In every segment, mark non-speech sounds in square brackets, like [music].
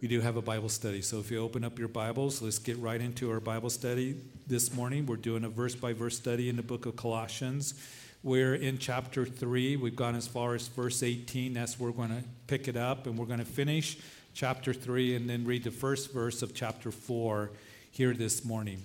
we do have a Bible study. So if you open up your Bibles, let's get right into our Bible study this morning. We're doing a verse by verse study in the book of Colossians. We're in chapter 3. We've gone as far as verse 18. That's where we're going to pick it up, and we're going to finish chapter 3 and then read the first verse of chapter 4 here this morning.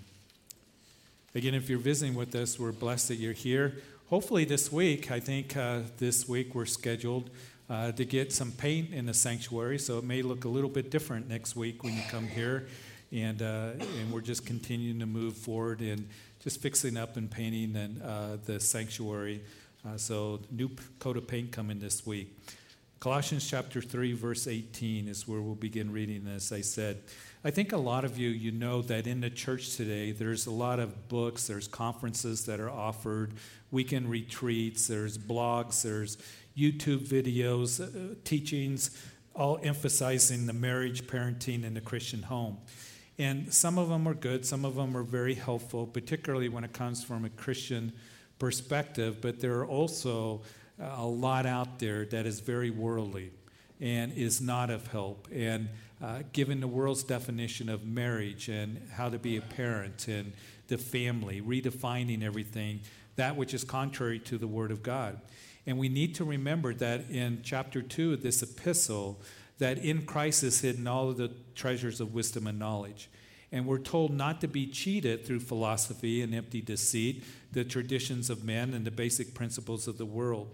Again, if you're visiting with us, we're blessed that you're here. Hopefully, this week, I think uh, this week we're scheduled uh, to get some paint in the sanctuary, so it may look a little bit different next week when you come here. And, uh, and we're just continuing to move forward and just fixing up and painting and, uh, the sanctuary. Uh, so, new coat of paint coming this week. Colossians chapter 3, verse 18 is where we'll begin reading this. I said, I think a lot of you, you know that in the church today, there's a lot of books, there's conferences that are offered, weekend retreats, there's blogs, there's YouTube videos, uh, teachings, all emphasizing the marriage, parenting, and the Christian home. And some of them are good, some of them are very helpful, particularly when it comes from a Christian perspective, but there are also a lot out there that is very worldly and is not of help. And uh, given the world's definition of marriage and how to be a parent and the family, redefining everything, that which is contrary to the Word of God. And we need to remember that in chapter 2 of this epistle, that in Christ is hidden all of the treasures of wisdom and knowledge. And we're told not to be cheated through philosophy and empty deceit, the traditions of men, and the basic principles of the world.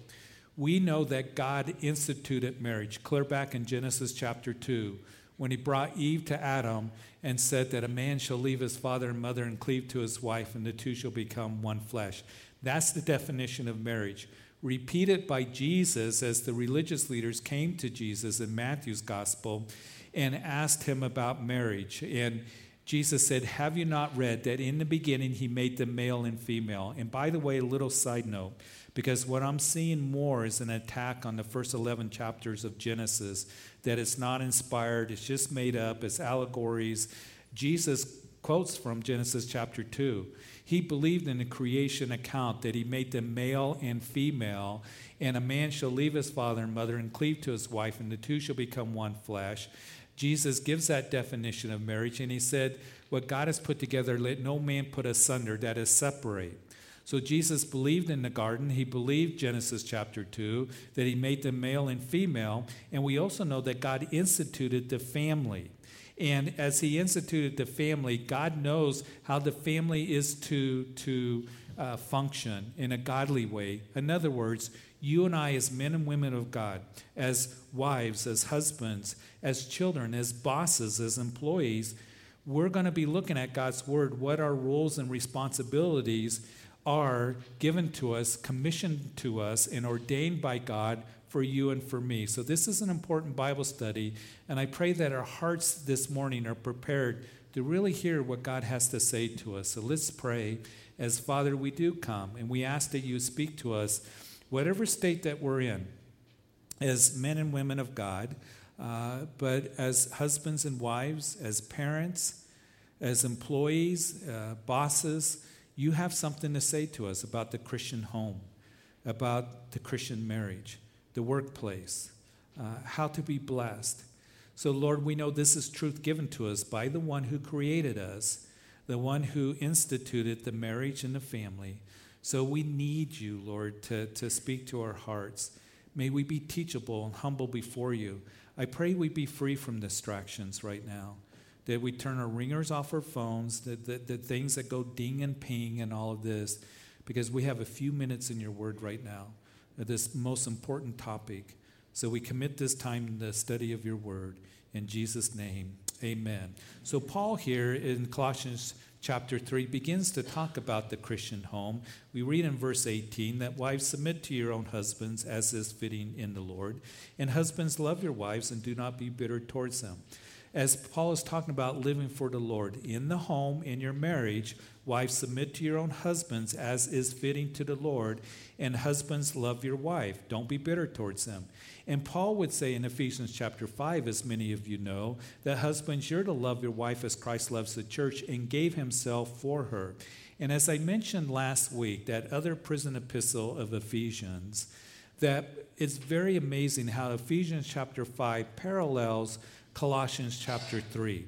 We know that God instituted marriage, clear back in Genesis chapter 2, when he brought Eve to Adam and said that a man shall leave his father and mother and cleave to his wife, and the two shall become one flesh. That's the definition of marriage repeated by Jesus as the religious leaders came to Jesus in Matthew's gospel and asked him about marriage. And Jesus said, Have you not read that in the beginning he made them male and female? And by the way, a little side note, because what I'm seeing more is an attack on the first 11 chapters of Genesis, that it's not inspired, it's just made up, it's allegories. Jesus quotes from Genesis chapter 2. He believed in the creation account that he made them male and female, and a man shall leave his father and mother and cleave to his wife, and the two shall become one flesh. Jesus gives that definition of marriage, and he said, What God has put together, let no man put asunder, that is separate. So Jesus believed in the garden. He believed Genesis chapter 2 that he made them male and female. And we also know that God instituted the family. And as he instituted the family, God knows how the family is to, to uh, function in a godly way. In other words, you and I, as men and women of God, as wives, as husbands, as children, as bosses, as employees, we're going to be looking at God's word, what our roles and responsibilities are given to us, commissioned to us, and ordained by God for you and for me. So, this is an important Bible study, and I pray that our hearts this morning are prepared to really hear what God has to say to us. So, let's pray as Father, we do come, and we ask that you speak to us, whatever state that we're in, as men and women of God, uh, but as husbands and wives, as parents, as employees, uh, bosses, you have something to say to us about the Christian home, about the Christian marriage the workplace, uh, how to be blessed. So, Lord, we know this is truth given to us by the one who created us, the one who instituted the marriage and the family. So, we need you, Lord, to, to speak to our hearts. May we be teachable and humble before you. I pray we be free from distractions right now, that we turn our ringers off our phones, the, the, the things that go ding and ping and all of this, because we have a few minutes in your word right now this most important topic. So we commit this time in the study of your word. In Jesus' name, amen. So, Paul here in Colossians chapter 3 begins to talk about the Christian home. We read in verse 18 that wives submit to your own husbands as is fitting in the Lord, and husbands love your wives and do not be bitter towards them. As Paul is talking about living for the Lord in the home, in your marriage, Wives, submit to your own husbands as is fitting to the Lord, and husbands, love your wife. Don't be bitter towards them. And Paul would say in Ephesians chapter 5, as many of you know, that husbands, you're to love your wife as Christ loves the church and gave himself for her. And as I mentioned last week, that other prison epistle of Ephesians, that it's very amazing how Ephesians chapter 5 parallels Colossians chapter 3.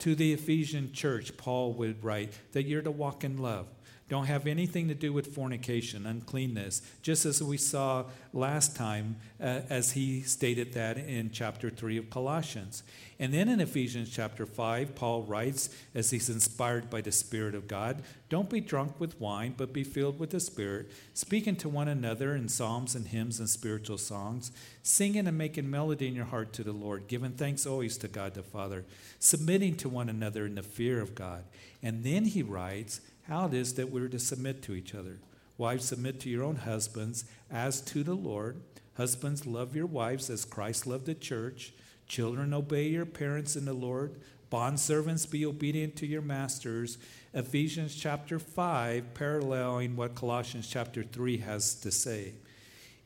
To the Ephesian church, Paul would write that you're to walk in love. Don't have anything to do with fornication, uncleanness, just as we saw last time, uh, as he stated that in chapter 3 of Colossians. And then in Ephesians chapter 5, Paul writes, as he's inspired by the Spirit of God, Don't be drunk with wine, but be filled with the Spirit, speaking to one another in psalms and hymns and spiritual songs, singing and making melody in your heart to the Lord, giving thanks always to God the Father, submitting to one another in the fear of God. And then he writes how it is that we're to submit to each other. Wives, submit to your own husbands as to the Lord. Husbands, love your wives as Christ loved the church Children, obey your parents in the Lord. Bondservants, be obedient to your masters. Ephesians chapter 5, paralleling what Colossians chapter 3 has to say.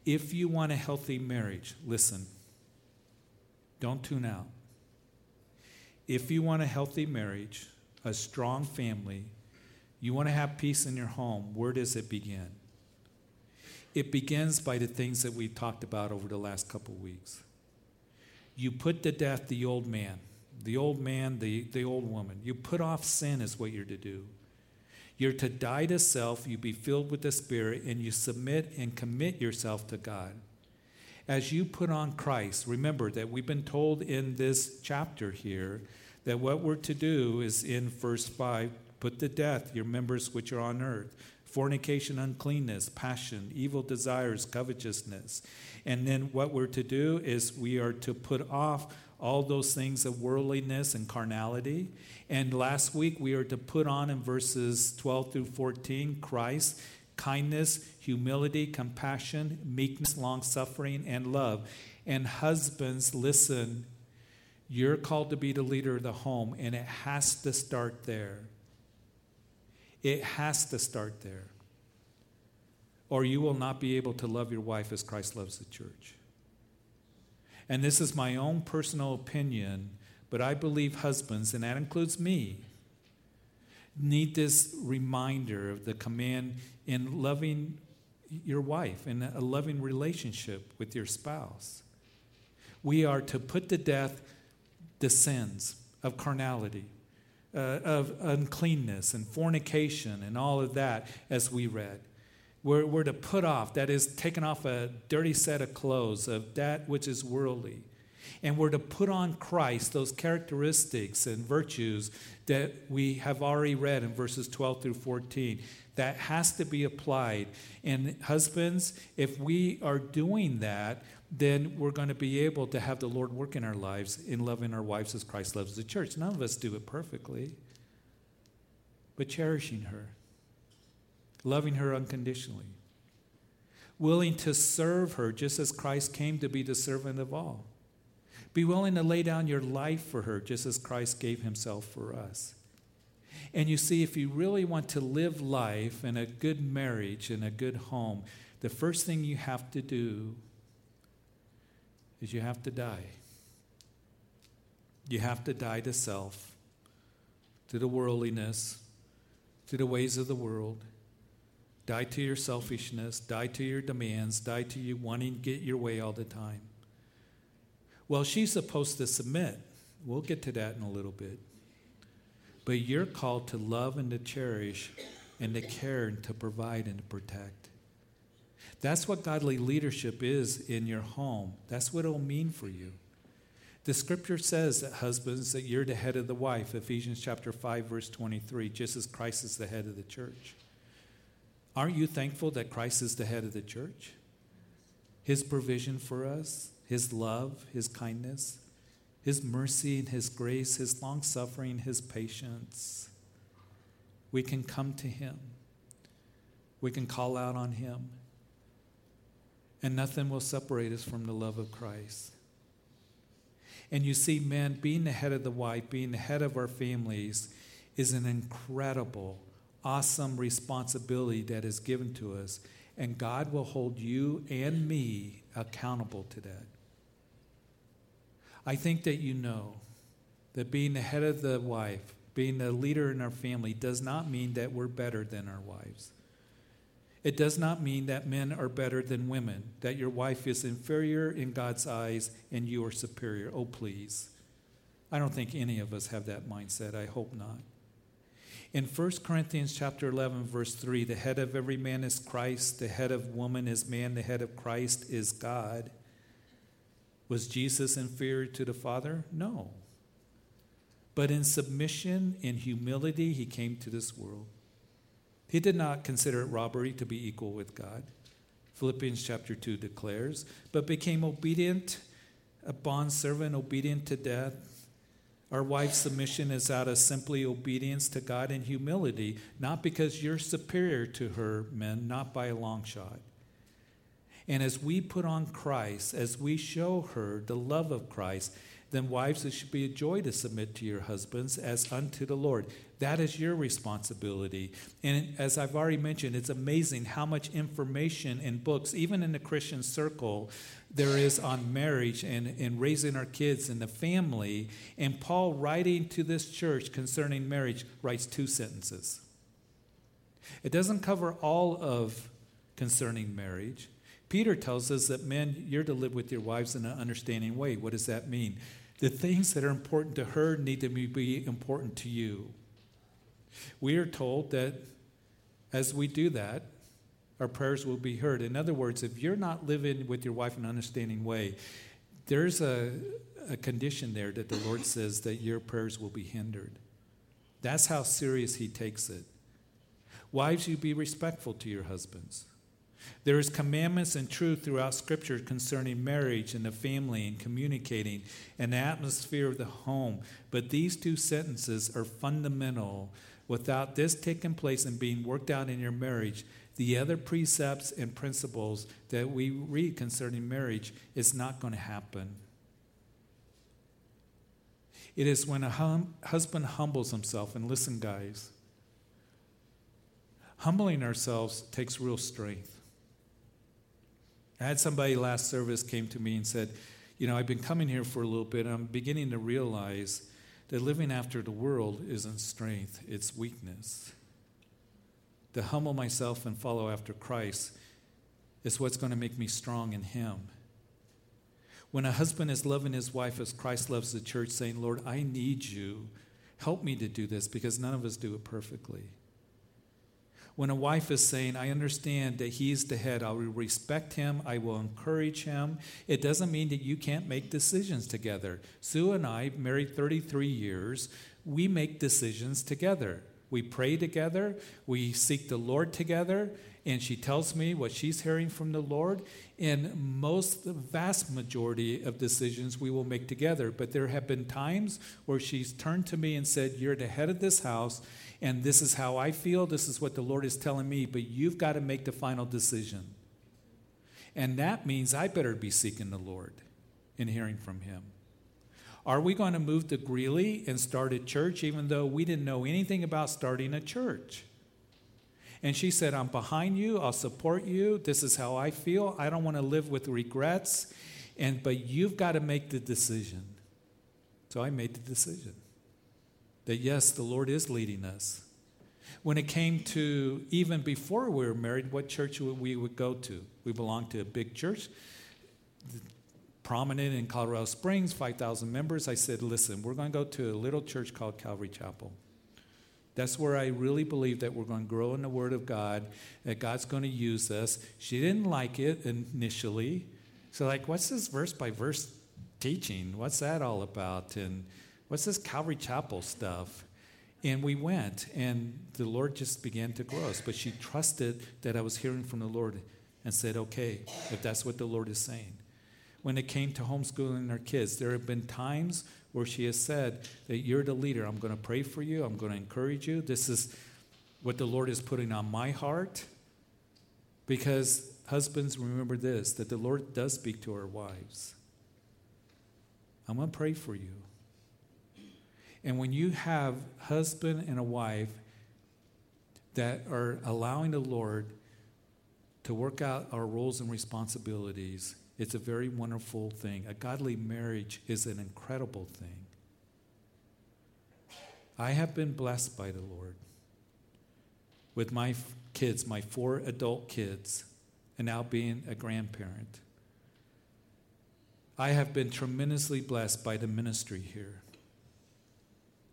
If you want a healthy marriage, listen. Don't tune out. If you want a healthy marriage, a strong family, you want to have peace in your home, where does it begin? It begins by the things that we've talked about over the last couple weeks. You put to death the old man, the old man, the, the old woman. You put off sin, is what you're to do. You're to die to self, you be filled with the Spirit, and you submit and commit yourself to God. As you put on Christ, remember that we've been told in this chapter here that what we're to do is in verse 5 put to death your members which are on earth fornication, uncleanness, passion, evil desires, covetousness. And then what we're to do is we are to put off all those things of worldliness and carnality. And last week we are to put on in verses 12 through 14 Christ, kindness, humility, compassion, meekness, long suffering, and love. And husbands, listen, you're called to be the leader of the home, and it has to start there. It has to start there. Or you will not be able to love your wife as Christ loves the church. And this is my own personal opinion, but I believe husbands, and that includes me, need this reminder of the command in loving your wife in a loving relationship with your spouse. We are to put to death the sins of carnality, uh, of uncleanness and fornication and all of that, as we read. We're, we're to put off, that is, taking off a dirty set of clothes of that which is worldly. And we're to put on Christ those characteristics and virtues that we have already read in verses 12 through 14. That has to be applied. And husbands, if we are doing that, then we're going to be able to have the Lord work in our lives in loving our wives as Christ loves the church. None of us do it perfectly, but cherishing her, loving her unconditionally, willing to serve her just as Christ came to be the servant of all. Be willing to lay down your life for her just as Christ gave himself for us. And you see, if you really want to live life in a good marriage, in a good home, the first thing you have to do is you have to die. You have to die to self, to the worldliness, to the ways of the world. Die to your selfishness, die to your demands, die to you wanting to get your way all the time. Well, she's supposed to submit. We'll get to that in a little bit. But you're called to love and to cherish and to care and to provide and to protect. That's what godly leadership is in your home. That's what it'll mean for you. The scripture says that husbands, that you're the head of the wife, Ephesians chapter 5, verse 23, just as Christ is the head of the church. Aren't you thankful that Christ is the head of the church? His provision for us, His love, His kindness, His mercy and His grace, His long suffering, His patience. We can come to Him, we can call out on Him and nothing will separate us from the love of Christ. And you see, man, being the head of the wife, being the head of our families, is an incredible, awesome responsibility that is given to us. And God will hold you and me accountable to that. I think that you know that being the head of the wife, being the leader in our family, does not mean that we're better than our wives. It does not mean that men are better than women, that your wife is inferior in God's eyes and you are superior. Oh, please. I don't think any of us have that mindset. I hope not. In 1 Corinthians chapter 11 verse 3, the head of every man is Christ, the head of woman is man, the head of Christ is God. Was Jesus inferior to the Father? No. But in submission, in humility, he came to this world. He did not consider it robbery to be equal with God. Philippians chapter 2 declares, but became obedient, a bondservant, obedient to death. Our wife's submission is out of simply obedience to God and humility, not because you're superior to her, men, not by a long shot. And as we put on Christ, as we show her the love of Christ, then wives, it should be a joy to submit to your husbands as unto the Lord. That is your responsibility. And as I've already mentioned, it's amazing how much information in books, even in the Christian circle, there is on marriage and, and raising our kids and the family. And Paul, writing to this church concerning marriage, writes two sentences. It doesn't cover all of concerning marriage. Peter tells us that men, you're to live with your wives in an understanding way. What does that mean? The things that are important to her need to be important to you. We are told that as we do that, our prayers will be heard. In other words, if you're not living with your wife in an understanding way, there's a, a condition there that the Lord says that your prayers will be hindered. That's how serious He takes it. Wives, you be respectful to your husbands. There is commandments and truth throughout Scripture concerning marriage and the family and communicating and the atmosphere of the home. But these two sentences are fundamental. Without this taking place and being worked out in your marriage, the other precepts and principles that we read concerning marriage is not going to happen. It is when a hum- husband humbles himself, and listen, guys, humbling ourselves takes real strength. I had somebody last service came to me and said, You know, I've been coming here for a little bit. and I'm beginning to realize that living after the world isn't strength, it's weakness. To humble myself and follow after Christ is what's going to make me strong in Him. When a husband is loving his wife as Christ loves the church, saying, Lord, I need you. Help me to do this because none of us do it perfectly. When a wife is saying, I understand that he's the head, I will respect him, I will encourage him, it doesn't mean that you can't make decisions together. Sue and I, married 33 years, we make decisions together. We pray together, we seek the Lord together, and she tells me what she's hearing from the Lord. And most, the vast majority of decisions we will make together. But there have been times where she's turned to me and said, You're the head of this house, and this is how I feel, this is what the Lord is telling me, but you've got to make the final decision. And that means I better be seeking the Lord and hearing from Him. Are we going to move to Greeley and start a church even though we didn't know anything about starting a church? And she said, I'm behind you, I'll support you. This is how I feel. I don't want to live with regrets. And but you've got to make the decision. So I made the decision that yes, the Lord is leading us. When it came to even before we were married, what church we would go to? We belonged to a big church, prominent in Colorado Springs, 5,000 members. I said, listen, we're going to go to a little church called Calvary Chapel. That's where I really believe that we're going to grow in the Word of God, that God's going to use us. She didn't like it initially. So, like, what's this verse by verse teaching? What's that all about? And what's this Calvary Chapel stuff? And we went, and the Lord just began to grow us. But she trusted that I was hearing from the Lord and said, okay, if that's what the Lord is saying. When it came to homeschooling our kids, there have been times where she has said that you're the leader. I'm going to pray for you, I'm going to encourage you. This is what the Lord is putting on my heart. Because, husbands, remember this that the Lord does speak to our wives. I'm going to pray for you. And when you have husband and a wife that are allowing the Lord to work out our roles and responsibilities, it's a very wonderful thing. A godly marriage is an incredible thing. I have been blessed by the Lord with my kids, my four adult kids, and now being a grandparent. I have been tremendously blessed by the ministry here.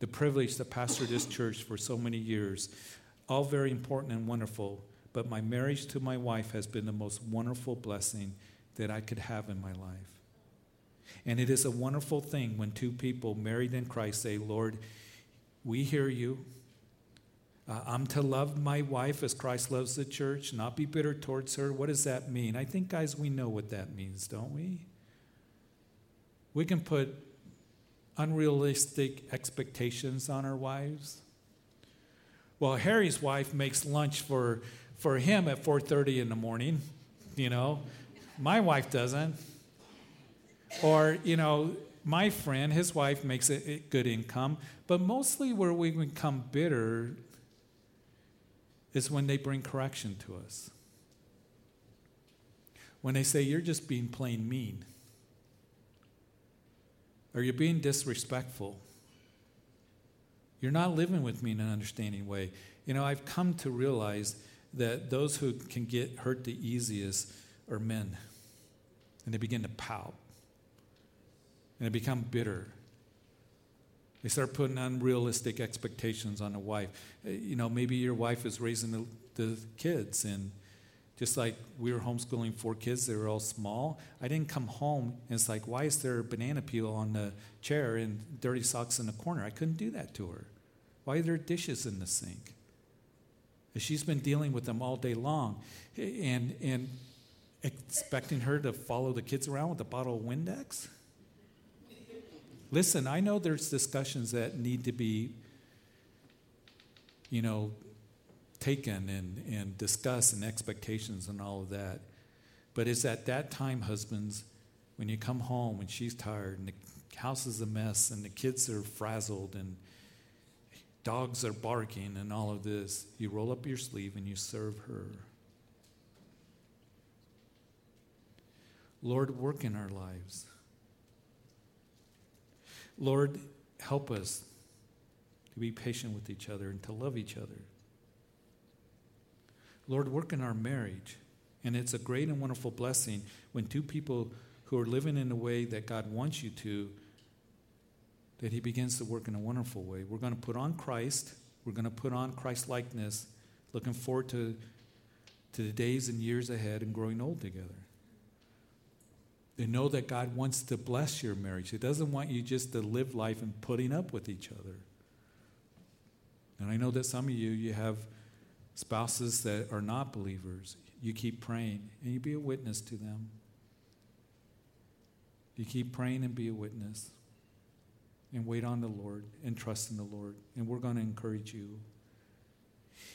the privilege to pastor this church for so many years, all very important and wonderful. But my marriage to my wife has been the most wonderful blessing that I could have in my life. And it is a wonderful thing when two people married in Christ say, Lord, we hear you. Uh, I'm to love my wife as Christ loves the church, not be bitter towards her. What does that mean? I think, guys, we know what that means, don't we? We can put unrealistic expectations on our wives. Well, Harry's wife makes lunch for, for him at 4:30 in the morning, you know. My wife doesn't. Or, you know, my friend, his wife makes a, good income, but mostly where we become bitter is when they bring correction to us. When they say, You're just being plain mean, or you're being disrespectful. You're not living with me in an understanding way. You know, I've come to realize that those who can get hurt the easiest are men. And they begin to pout and they become bitter. They start putting unrealistic expectations on a wife. Eh, you know, maybe your wife is raising the, the kids, and just like we were homeschooling four kids, they were all small. I didn't come home and it's like, why is there a banana peel on the chair and dirty socks in the corner? I couldn't do that to her. Why are there dishes in the sink? She's been dealing with them all day long, and and expecting her to follow the kids around with a bottle of Windex. Listen, I know there's discussions that need to be, you know, taken and, and discussed and expectations and all of that. But it's at that time, husbands, when you come home and she's tired and the house is a mess and the kids are frazzled and dogs are barking and all of this, you roll up your sleeve and you serve her. Lord, work in our lives. Lord, help us to be patient with each other and to love each other. Lord, work in our marriage. And it's a great and wonderful blessing when two people who are living in the way that God wants you to, that He begins to work in a wonderful way. We're going to put on Christ. We're going to put on Christ likeness, looking forward to, to the days and years ahead and growing old together. They know that God wants to bless your marriage. He doesn't want you just to live life and putting up with each other. And I know that some of you, you have spouses that are not believers. You keep praying and you be a witness to them. You keep praying and be a witness. And wait on the Lord and trust in the Lord. And we're going to encourage you.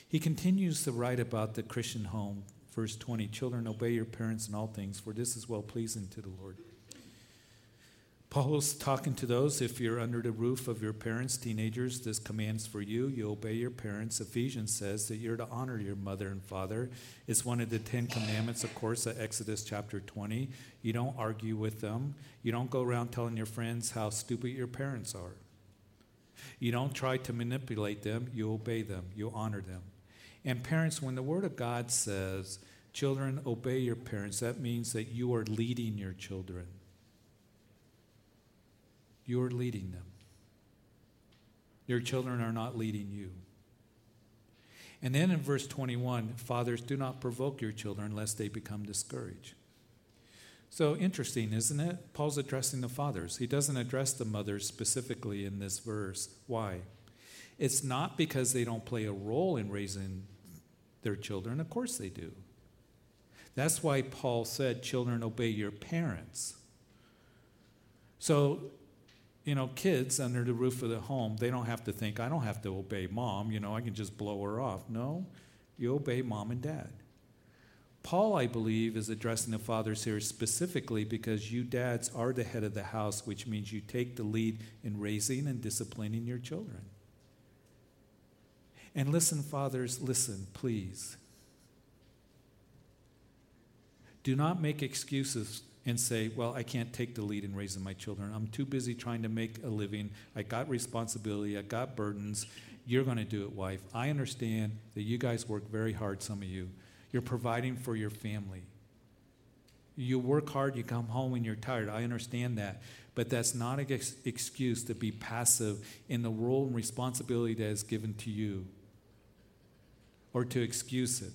He continues to write about the Christian home Verse 20 Children, obey your parents in all things, for this is well pleasing to the Lord. Paul's talking to those if you're under the roof of your parents, teenagers, this command's for you. You obey your parents. Ephesians says that you're to honor your mother and father. It's one of the Ten Commandments, of course, at Exodus chapter 20. You don't argue with them. You don't go around telling your friends how stupid your parents are. You don't try to manipulate them. You obey them. You honor them. And parents, when the Word of God says, children, obey your parents, that means that you are leading your children. You are leading them. Your children are not leading you. And then in verse 21, fathers, do not provoke your children lest they become discouraged. So interesting, isn't it? Paul's addressing the fathers. He doesn't address the mothers specifically in this verse. Why? It's not because they don't play a role in raising their children. Of course they do. That's why Paul said, Children, obey your parents. So, you know, kids under the roof of the home, they don't have to think, I don't have to obey mom, you know, I can just blow her off. No, you obey mom and dad. Paul, I believe, is addressing the fathers here specifically because you dads are the head of the house, which means you take the lead in raising and disciplining your children. And listen, fathers, listen, please. Do not make excuses and say, Well, I can't take the lead in raising my children. I'm too busy trying to make a living. I got responsibility, I got burdens. You're going to do it, wife. I understand that you guys work very hard, some of you. You're providing for your family. You work hard, you come home when you're tired. I understand that. but that's not an ex- excuse to be passive in the role and responsibility that is given to you or to excuse it.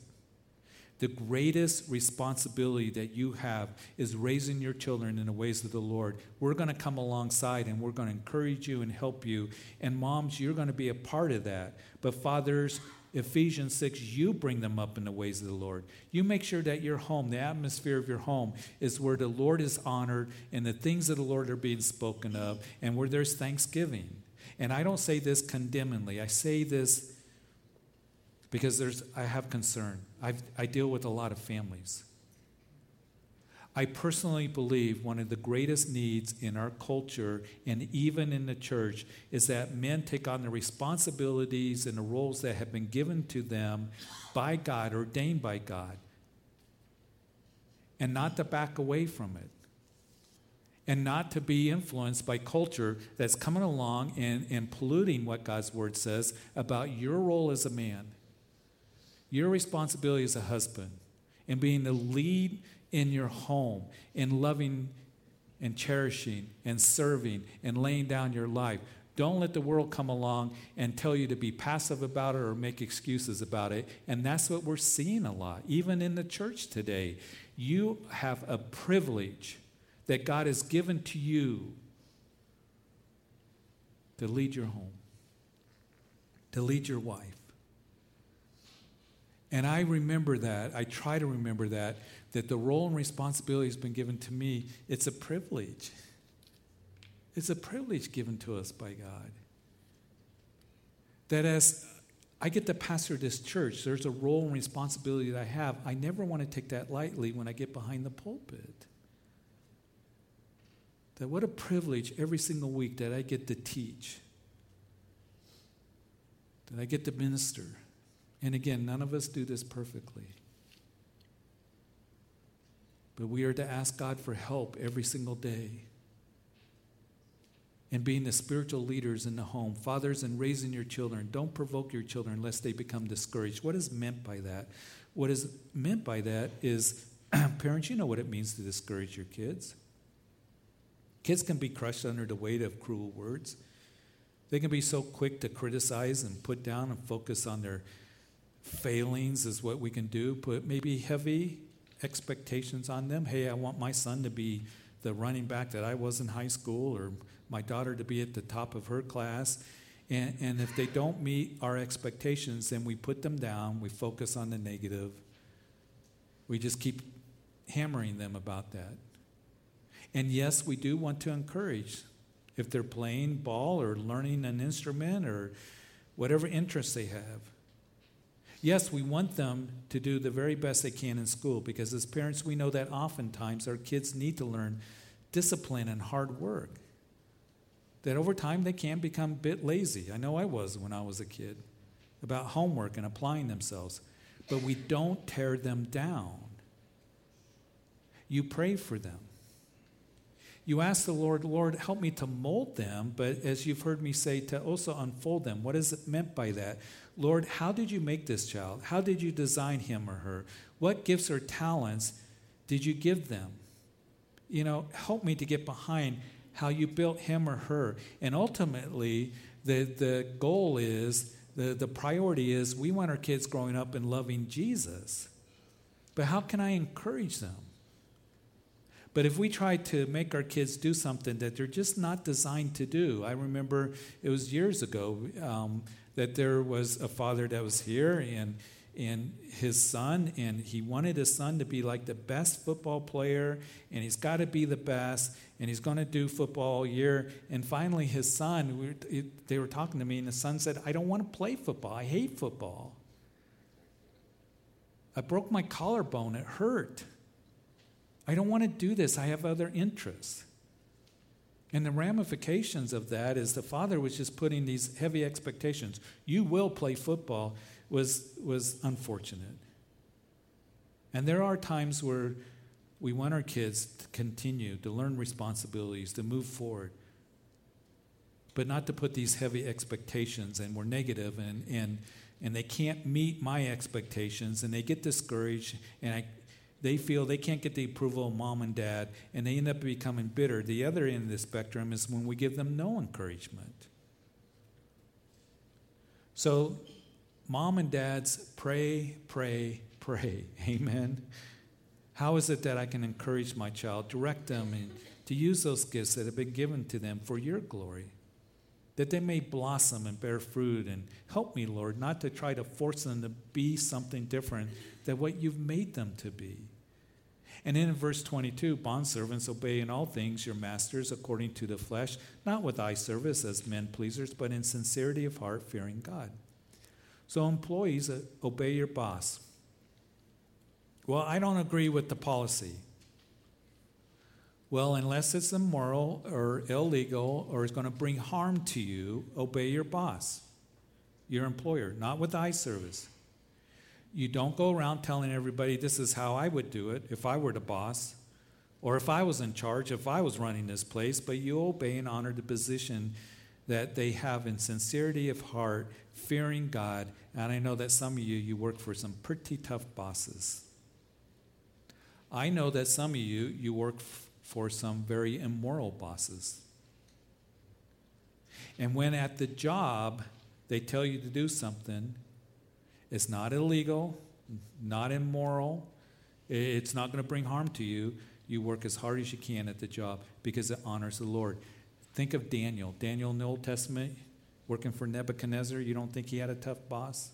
The greatest responsibility that you have is raising your children in the ways of the Lord. We're going to come alongside and we're going to encourage you and help you. And moms, you're going to be a part of that. But fathers, Ephesians 6, you bring them up in the ways of the Lord. You make sure that your home, the atmosphere of your home, is where the Lord is honored and the things of the Lord are being spoken of and where there's thanksgiving. And I don't say this condemningly, I say this because there's, I have concern. I've, I deal with a lot of families. I personally believe one of the greatest needs in our culture and even in the church is that men take on the responsibilities and the roles that have been given to them by God, ordained by God, and not to back away from it. And not to be influenced by culture that's coming along and, and polluting what God's word says about your role as a man your responsibility as a husband and being the lead in your home in loving and cherishing and serving and laying down your life. Don't let the world come along and tell you to be passive about it or make excuses about it. And that's what we're seeing a lot, even in the church today. You have a privilege that God has given to you to lead your home, to lead your wife. And I remember that. I try to remember that, that the role and responsibility has been given to me. It's a privilege. It's a privilege given to us by God. That as I get to pastor this church, there's a role and responsibility that I have. I never want to take that lightly when I get behind the pulpit. That what a privilege every single week that I get to teach, that I get to minister and again, none of us do this perfectly. But we are to ask God for help every single day. And being the spiritual leaders in the home, fathers, and raising your children. Don't provoke your children lest they become discouraged. What is meant by that? What is meant by that is, [clears throat] parents, you know what it means to discourage your kids. Kids can be crushed under the weight of cruel words. They can be so quick to criticize and put down and focus on their failings is what we can do. Put maybe heavy expectations on them. Hey, I want my son to be the running back that I was in high school, or my daughter to be at the top of her class. And, and if they don't meet our expectations, then we put them down, we focus on the negative. We just keep hammering them about that. And yes, we do want to encourage if they're playing ball or learning an instrument or whatever interest they have. Yes, we want them to do the very best they can in school because as parents, we know that oftentimes our kids need to learn discipline and hard work. That over time they can become a bit lazy. I know I was when I was a kid about homework and applying themselves. But we don't tear them down. You pray for them. You ask the Lord, Lord, help me to mold them, but as you've heard me say, to also unfold them. What is it meant by that? Lord, how did you make this child? How did you design him or her? What gifts or talents did you give them? You know, help me to get behind how you built him or her. And ultimately, the, the goal is, the, the priority is, we want our kids growing up and loving Jesus. But how can I encourage them? But if we try to make our kids do something that they're just not designed to do, I remember it was years ago. Um, that there was a father that was here and and his son and he wanted his son to be like the best football player and he's got to be the best and he's going to do football all year. And finally his son we were, they were talking to me and the son said i don't want to play football. I hate football. I broke my collarbone. It hurt. I don't want to do this. I have other interests and the ramifications of that is the father was just putting these heavy expectations. You will play football was, was unfortunate. And there are times where we want our kids to continue to learn responsibilities, to move forward, but not to put these heavy expectations and we're negative and, and, and they can't meet my expectations and they get discouraged and I, they feel they can't get the approval of mom and dad, and they end up becoming bitter. The other end of the spectrum is when we give them no encouragement. So, mom and dads, pray, pray, pray. [laughs] Amen. How is it that I can encourage my child, direct them, and to use those gifts that have been given to them for your glory? That they may blossom and bear fruit and help me, Lord, not to try to force them to be something different than what you've made them to be. And then in verse 22, bondservants, obey in all things your masters according to the flesh, not with eye service as men pleasers, but in sincerity of heart, fearing God. So, employees, uh, obey your boss. Well, I don't agree with the policy. Well, unless it's immoral or illegal or is going to bring harm to you, obey your boss, your employer, not with eye service. You don't go around telling everybody this is how I would do it if I were the boss or if I was in charge, if I was running this place, but you obey and honor the position that they have in sincerity of heart, fearing God. And I know that some of you, you work for some pretty tough bosses. I know that some of you, you work f- for some very immoral bosses. And when at the job they tell you to do something, it's not illegal, not immoral. It's not going to bring harm to you. You work as hard as you can at the job because it honors the Lord. Think of Daniel. Daniel in the Old Testament, working for Nebuchadnezzar. You don't think he had a tough boss?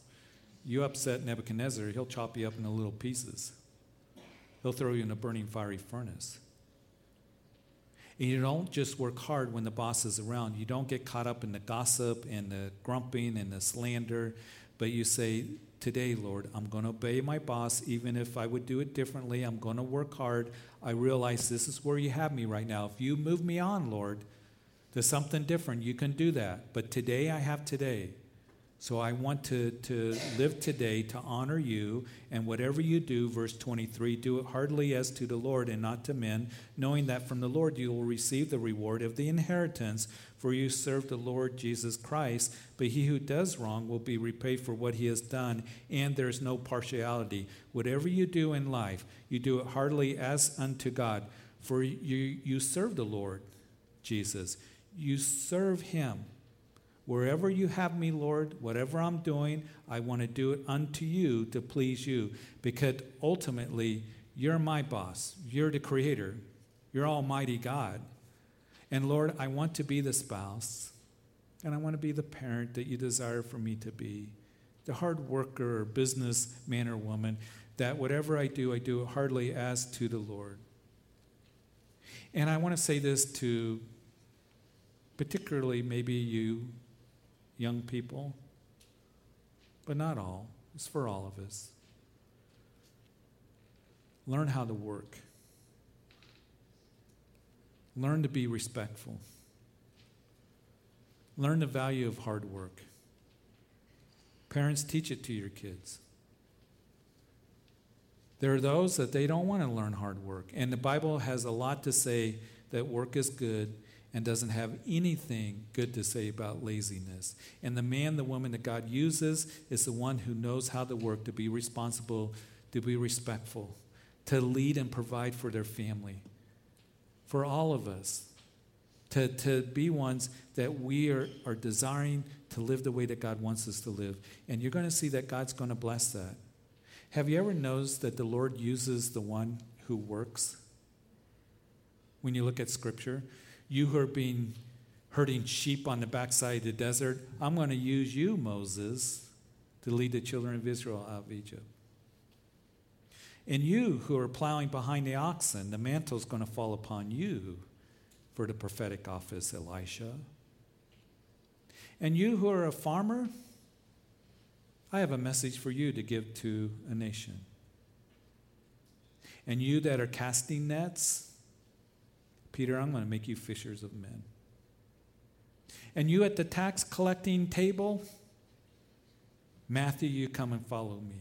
You upset Nebuchadnezzar, he'll chop you up into little pieces. He'll throw you in a burning fiery furnace. And you don't just work hard when the boss is around. You don't get caught up in the gossip and the grumping and the slander, but you say, today, Lord. I'm going to obey my boss, even if I would do it differently. I'm going to work hard. I realize this is where you have me right now. If you move me on, Lord, to something different, you can do that. But today, I have today. So I want to, to live today to honor you, and whatever you do, verse 23, do it heartily as to the Lord and not to men, knowing that from the Lord you will receive the reward of the inheritance, for you serve the Lord Jesus Christ. But he who does wrong will be repaid for what he has done, and there's no partiality. Whatever you do in life, you do it heartily as unto God, for you, you serve the Lord Jesus. You serve him. Wherever you have me, Lord, whatever I'm doing, I want to do it unto you to please you. Because ultimately, you're my boss. You're the creator. You're Almighty God. And Lord, I want to be the spouse, and I want to be the parent that you desire for me to be, the hard worker or business man or woman, that whatever I do, I do it heartily as to the Lord. And I want to say this to particularly maybe you young people, but not all. It's for all of us. Learn how to work. Learn to be respectful. Learn the value of hard work. Parents, teach it to your kids. There are those that they don't want to learn hard work. And the Bible has a lot to say that work is good and doesn't have anything good to say about laziness. And the man, the woman that God uses is the one who knows how to work, to be responsible, to be respectful, to lead and provide for their family. For all of us, to, to be ones that we are, are desiring to live the way that God wants us to live. And you're going to see that God's going to bless that. Have you ever noticed that the Lord uses the one who works? When you look at Scripture, you who are being herding sheep on the backside of the desert, I'm going to use you, Moses, to lead the children of Israel out of Egypt. And you who are plowing behind the oxen, the mantle is going to fall upon you for the prophetic office, Elisha. And you who are a farmer, I have a message for you to give to a nation. And you that are casting nets, Peter, I'm going to make you fishers of men. And you at the tax collecting table, Matthew, you come and follow me.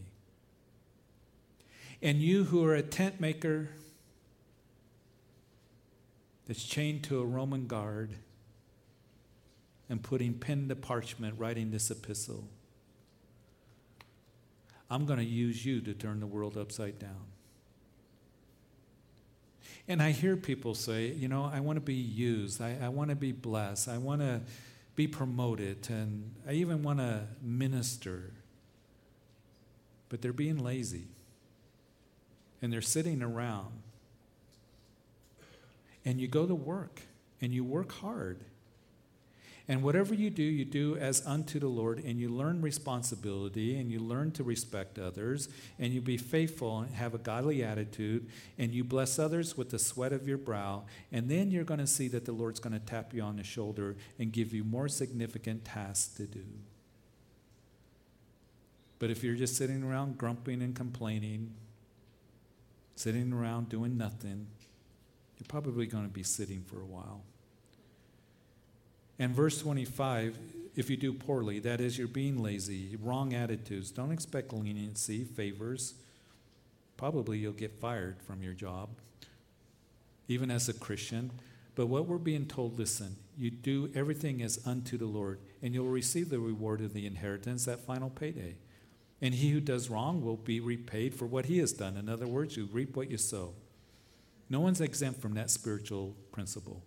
And you who are a tent maker that's chained to a Roman guard and putting pen to parchment, writing this epistle, I'm going to use you to turn the world upside down. And I hear people say, you know, I want to be used. I, I want to be blessed. I want to be promoted. And I even want to minister. But they're being lazy. And they're sitting around. And you go to work and you work hard. And whatever you do, you do as unto the Lord, and you learn responsibility, and you learn to respect others, and you be faithful and have a godly attitude, and you bless others with the sweat of your brow, and then you're going to see that the Lord's going to tap you on the shoulder and give you more significant tasks to do. But if you're just sitting around grumping and complaining, sitting around doing nothing, you're probably going to be sitting for a while. And verse 25, if you do poorly, that is, you're being lazy, wrong attitudes, don't expect leniency, favors. Probably you'll get fired from your job, even as a Christian. But what we're being told, listen, you do everything as unto the Lord, and you'll receive the reward of the inheritance, that final payday. And he who does wrong will be repaid for what he has done. In other words, you reap what you sow. No one's exempt from that spiritual principle.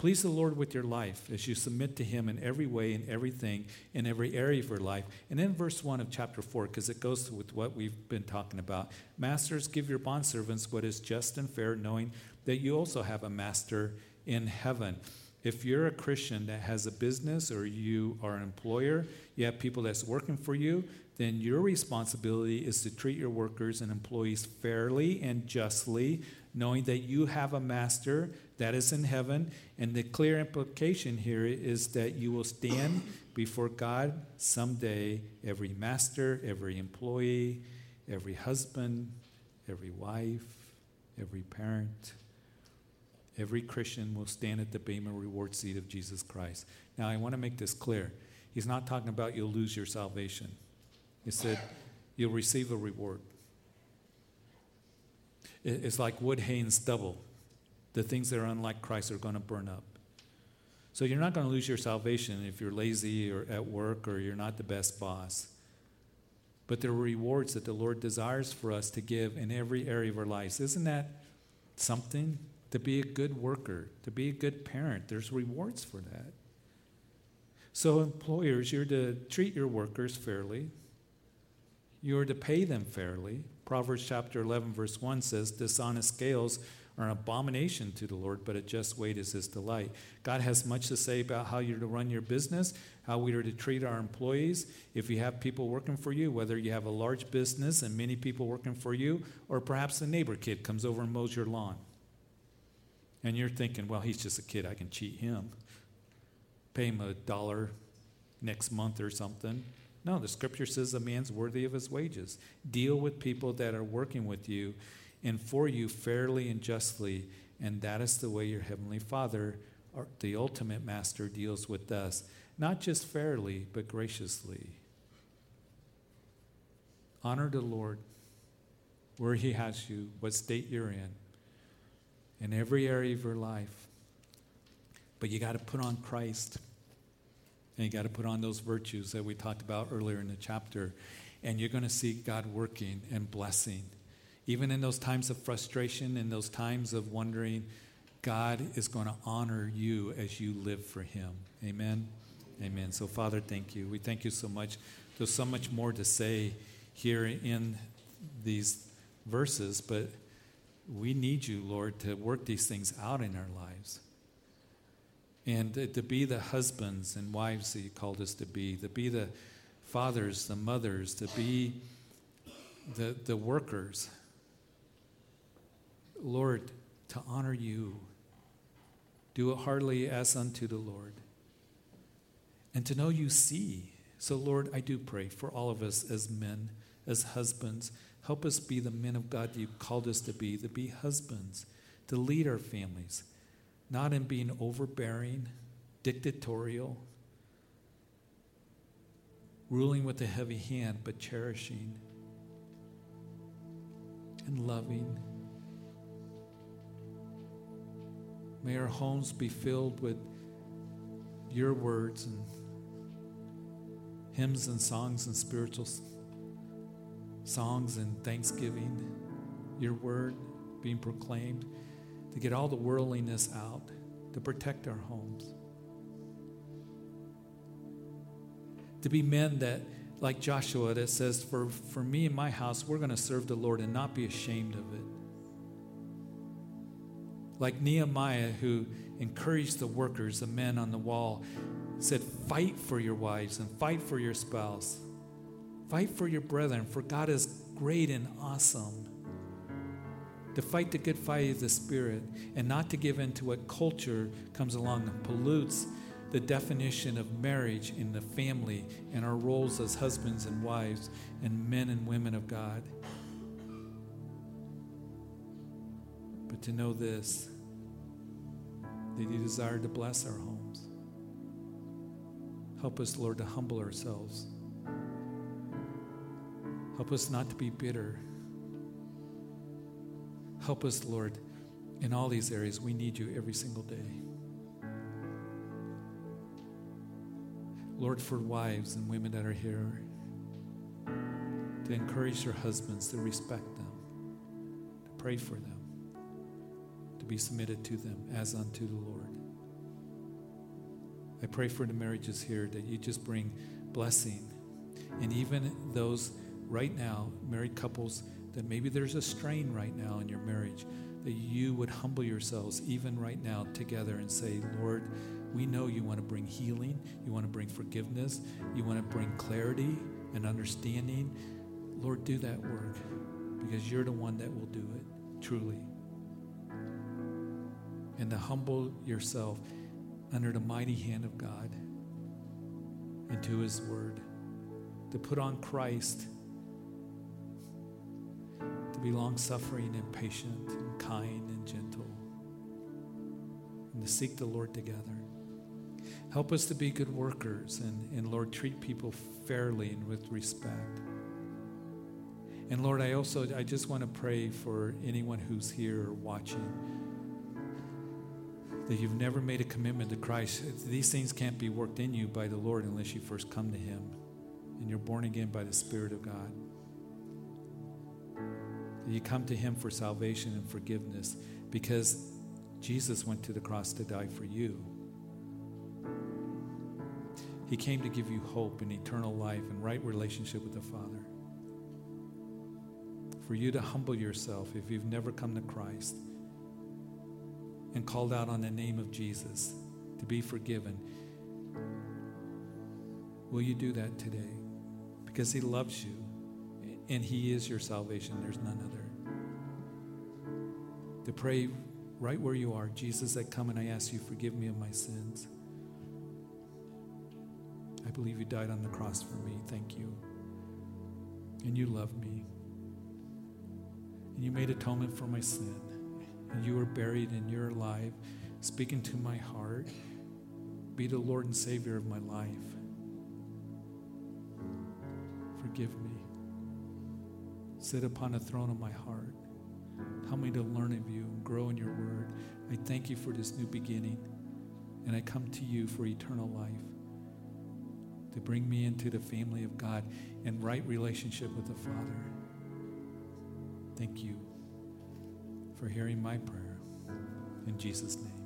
Please the Lord with your life as you submit to Him in every way, in everything, in every area of your life. And then verse 1 of chapter 4, because it goes with what we've been talking about. Masters, give your bondservants what is just and fair, knowing that you also have a master in heaven. If you're a Christian that has a business or you are an employer, you have people that's working for you, then your responsibility is to treat your workers and employees fairly and justly, knowing that you have a master that is in heaven. And the clear implication here is that you will stand [coughs] before God someday, every master, every employee, every husband, every wife, every parent. Every Christian will stand at the Bema reward seat of Jesus Christ. Now, I want to make this clear. He's not talking about you'll lose your salvation. He said you'll receive a reward. It's like wood, hay, and stubble the things that are unlike Christ are going to burn up. So you're not going to lose your salvation if you're lazy or at work or you're not the best boss. But there are rewards that the Lord desires for us to give in every area of our lives. Isn't that something? To be a good worker, to be a good parent, there's rewards for that. So, employers, you're to treat your workers fairly. You're to pay them fairly. Proverbs chapter 11, verse 1 says, Dishonest scales are an abomination to the Lord, but a just weight is his delight. God has much to say about how you're to run your business, how we are to treat our employees. If you have people working for you, whether you have a large business and many people working for you, or perhaps a neighbor kid comes over and mows your lawn. And you're thinking, well, he's just a kid, I can cheat him. Pay him a dollar next month or something. No, the scripture says a man's worthy of his wages. Deal with people that are working with you and for you fairly and justly. And that is the way your Heavenly Father, the ultimate Master, deals with us. Not just fairly, but graciously. Honor the Lord where He has you, what state you're in, in every area of your life. But you got to put on Christ. And you got to put on those virtues that we talked about earlier in the chapter. And you're going to see God working and blessing even in those times of frustration, in those times of wondering, God is going to honor you as you live for Him. Amen. Amen. So, Father, thank you. We thank you so much. There's so much more to say here in these verses, but we need you, Lord, to work these things out in our lives. And to be the husbands and wives that you called us to be, to be the fathers, the mothers, to be the, the workers Lord, to honor you. Do it heartily as unto the Lord. And to know you see. So, Lord, I do pray for all of us as men, as husbands. Help us be the men of God you called us to be, to be husbands, to lead our families, not in being overbearing, dictatorial, ruling with a heavy hand, but cherishing and loving May our homes be filled with your words and hymns and songs and spiritual songs and thanksgiving, your word being proclaimed. To get all the worldliness out, to protect our homes. To be men that, like Joshua, that says, For, for me and my house, we're going to serve the Lord and not be ashamed of it. Like Nehemiah, who encouraged the workers, the men on the wall, said, Fight for your wives and fight for your spouse. Fight for your brethren, for God is great and awesome to fight the good fight of the Spirit and not to give in to what culture comes along and pollutes the definition of marriage in the family and our roles as husbands and wives and men and women of God. But to know this, that you desire to bless our homes. Help us, Lord, to humble ourselves. Help us not to be bitter Help us, Lord, in all these areas. We need you every single day. Lord, for wives and women that are here, to encourage their husbands to respect them, to pray for them, to be submitted to them as unto the Lord. I pray for the marriages here that you just bring blessing. And even those right now, married couples that maybe there's a strain right now in your marriage, that you would humble yourselves even right now together and say, Lord, we know you want to bring healing, you want to bring forgiveness, you want to bring clarity and understanding. Lord, do that work because you're the one that will do it, truly. And to humble yourself under the mighty hand of God and to his word, to put on Christ be long suffering and patient and kind and gentle, and to seek the Lord together. Help us to be good workers and, and Lord, treat people fairly and with respect. And Lord, I also I just want to pray for anyone who's here or watching that you've never made a commitment to Christ. These things can't be worked in you by the Lord unless you first come to Him and you're born again by the Spirit of God you come to Him for salvation and forgiveness because Jesus went to the cross to die for you. He came to give you hope and eternal life and right relationship with the Father. For you to humble yourself if you've never come to Christ and called out on the name of Jesus to be forgiven. Will you do that today? Because He loves you and He is your salvation. There's none other to pray right where you are Jesus, I come and I ask you, forgive me of my sins. I believe you died on the cross for me. Thank you. And you love me. And you made atonement for my sin. And you were buried and you're alive, speaking to my heart. Be the Lord and Savior of my life. Forgive me. Sit upon the throne of my heart. Help me to learn of you and grow in your word. I thank you for this new beginning. And I come to you for eternal life to bring me into the family of God and right relationship with the Father. Thank you for hearing my prayer. In Jesus' name.